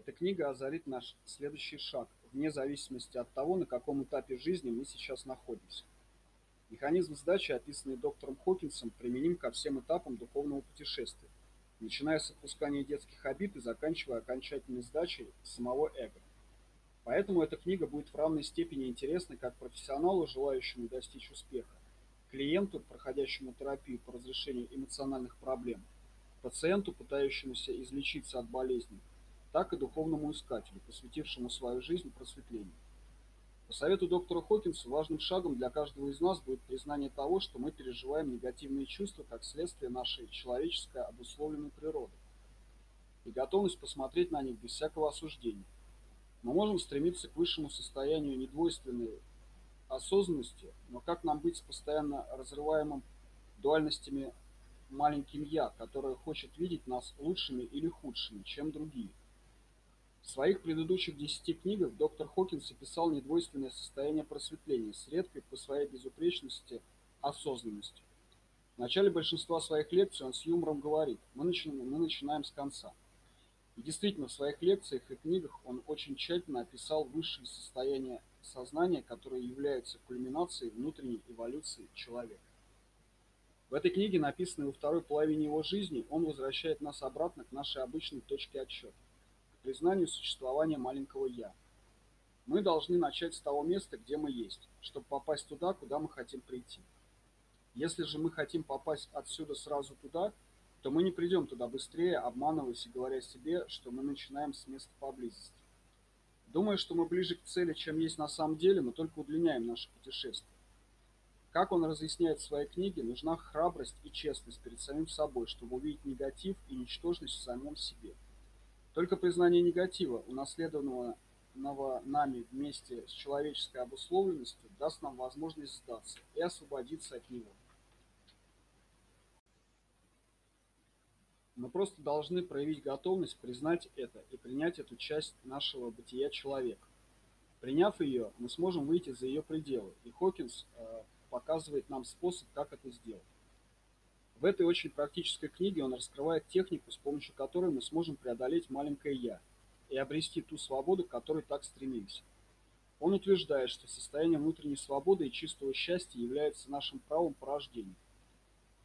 Эта книга озарит наш следующий шаг, вне зависимости от того, на каком этапе жизни мы сейчас находимся. Механизм сдачи, описанный доктором Хокинсом, применим ко всем этапам духовного путешествия, начиная с отпускания детских обид и заканчивая окончательной сдачей самого эго. Поэтому эта книга будет в равной степени интересна как профессионалу, желающему достичь успеха, клиенту, проходящему терапию по разрешению эмоциональных проблем, пациенту, пытающемуся излечиться от болезни, так и духовному искателю, посвятившему свою жизнь просветлению. По совету доктора Хокинса важным шагом для каждого из нас будет признание того, что мы переживаем негативные чувства как следствие нашей человеческой обусловленной природы и готовность посмотреть на них без всякого осуждения. Мы можем стремиться к высшему состоянию недвойственной осознанности, но как нам быть с постоянно разрываемым дуальностями маленьким «я», которое хочет видеть нас лучшими или худшими, чем другие? В своих предыдущих десяти книгах доктор Хокинс описал недвойственное состояние просветления с редкой по своей безупречности осознанностью. В начале большинства своих лекций он с юмором говорит «мы начинаем, мы начинаем с конца». И действительно, в своих лекциях и книгах он очень тщательно описал высшие состояния сознания, которые являются кульминацией внутренней эволюции человека. В этой книге, написанной во второй половине его жизни, он возвращает нас обратно к нашей обычной точке отсчета признанию существования маленького «я». Мы должны начать с того места, где мы есть, чтобы попасть туда, куда мы хотим прийти. Если же мы хотим попасть отсюда сразу туда, то мы не придем туда быстрее, обманываясь и говоря себе, что мы начинаем с места поблизости. Думая, что мы ближе к цели, чем есть на самом деле, мы только удлиняем наше путешествие. Как он разъясняет в своей книге, нужна храбрость и честность перед самим собой, чтобы увидеть негатив и ничтожность в самом себе – только признание негатива, унаследованного нами вместе с человеческой обусловленностью, даст нам возможность сдаться и освободиться от него. Мы просто должны проявить готовность признать это и принять эту часть нашего бытия человека. Приняв ее, мы сможем выйти за ее пределы, и Хокинс э, показывает нам способ, как это сделать. В этой очень практической книге он раскрывает технику, с помощью которой мы сможем преодолеть маленькое «я» и обрести ту свободу, к которой так стремимся. Он утверждает, что состояние внутренней свободы и чистого счастья является нашим правом по рождению.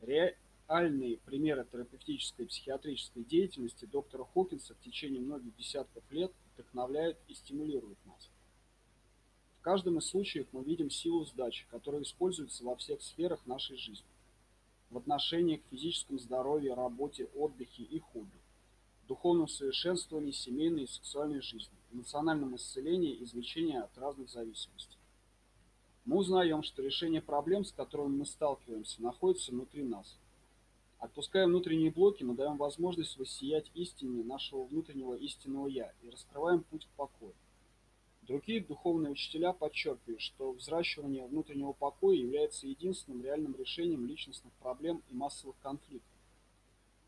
Реальные примеры терапевтической и психиатрической деятельности доктора Хокинса в течение многих десятков лет вдохновляют и стимулируют нас. В каждом из случаев мы видим силу сдачи, которая используется во всех сферах нашей жизни в отношении к физическому здоровью, работе, отдыхе и хобби, духовном совершенствовании семейной и сексуальной жизни, эмоциональном исцелении и излечении от разных зависимостей. Мы узнаем, что решение проблем, с которыми мы сталкиваемся, находится внутри нас. Отпуская внутренние блоки, мы даем возможность воссиять истине нашего внутреннего истинного «я» и раскрываем путь к покою. Другие духовные учителя подчеркивают, что взращивание внутреннего покоя является единственным реальным решением личностных проблем и массовых конфликтов.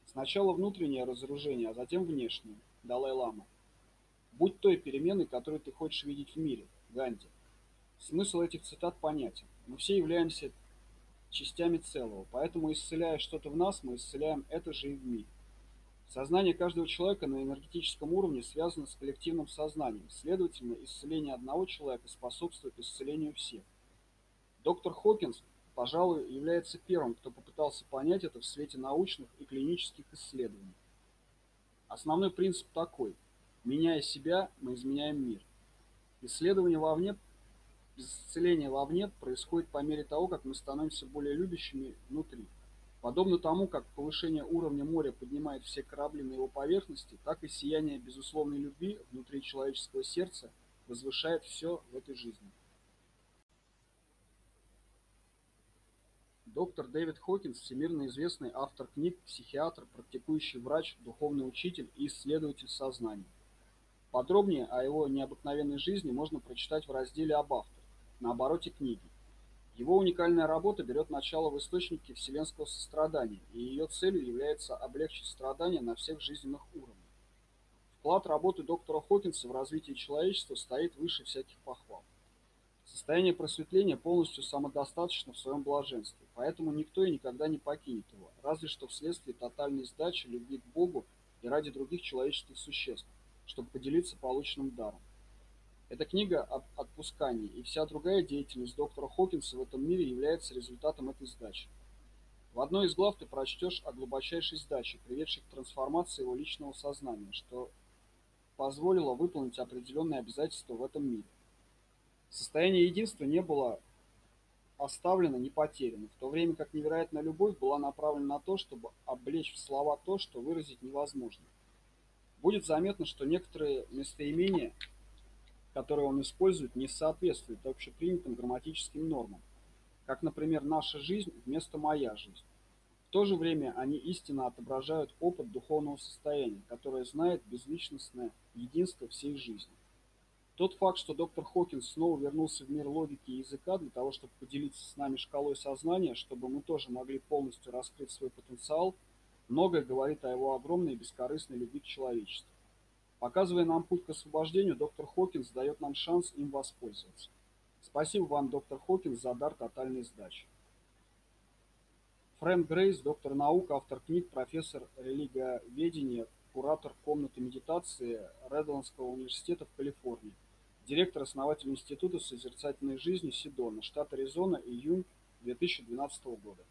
Сначала внутреннее разоружение, а затем внешнее. Далай-лама. Будь той переменой, которую ты хочешь видеть в мире. Ганди. Смысл этих цитат понятен. Мы все являемся частями целого, поэтому исцеляя что-то в нас, мы исцеляем это же и в мире. Сознание каждого человека на энергетическом уровне связано с коллективным сознанием. Следовательно, исцеление одного человека способствует исцелению всех. Доктор Хокинс, пожалуй, является первым, кто попытался понять это в свете научных и клинических исследований. Основной принцип такой. Меняя себя, мы изменяем мир. Исследование вовне, исцеление вовне происходит по мере того, как мы становимся более любящими внутри. Подобно тому, как повышение уровня моря поднимает все корабли на его поверхности, так и сияние безусловной любви внутри человеческого сердца возвышает все в этой жизни. Доктор Дэвид Хокинс – всемирно известный автор книг, психиатр, практикующий врач, духовный учитель и исследователь сознания. Подробнее о его необыкновенной жизни можно прочитать в разделе об авторе, на обороте книги. Его уникальная работа берет начало в источнике вселенского сострадания, и ее целью является облегчить страдания на всех жизненных уровнях. Вклад работы доктора Хокинса в развитие человечества стоит выше всяких похвал. Состояние просветления полностью самодостаточно в своем блаженстве, поэтому никто и никогда не покинет его, разве что вследствие тотальной сдачи, любви к Богу и ради других человеческих существ. чтобы поделиться полученным даром. Эта книга об отпускании и вся другая деятельность доктора Хокинса в этом мире является результатом этой сдачи. В одной из глав ты прочтешь о глубочайшей сдаче, приведшей к трансформации его личного сознания, что позволило выполнить определенные обязательства в этом мире. Состояние единства не было оставлено, не потеряно, в то время как невероятная любовь была направлена на то, чтобы облечь в слова то, что выразить невозможно. Будет заметно, что некоторые местоимения, которые он использует, не соответствуют общепринятым грамматическим нормам, как, например, «наша жизнь» вместо «моя жизнь». В то же время они истинно отображают опыт духовного состояния, которое знает безличностное единство всей жизни. Тот факт, что доктор Хокинс снова вернулся в мир логики и языка для того, чтобы поделиться с нами шкалой сознания, чтобы мы тоже могли полностью раскрыть свой потенциал, многое говорит о его огромной и бескорыстной любви к человечеству. Показывая нам путь к освобождению, доктор Хокинс дает нам шанс им воспользоваться. Спасибо вам, доктор Хокинс, за дар тотальной сдачи. Фрэнк Грейс, доктор наук, автор книг, профессор религиоведения, куратор комнаты медитации Редландского университета в Калифорнии директор-основатель Института созерцательной жизни Сидона, штат Аризона, июнь 2012 года.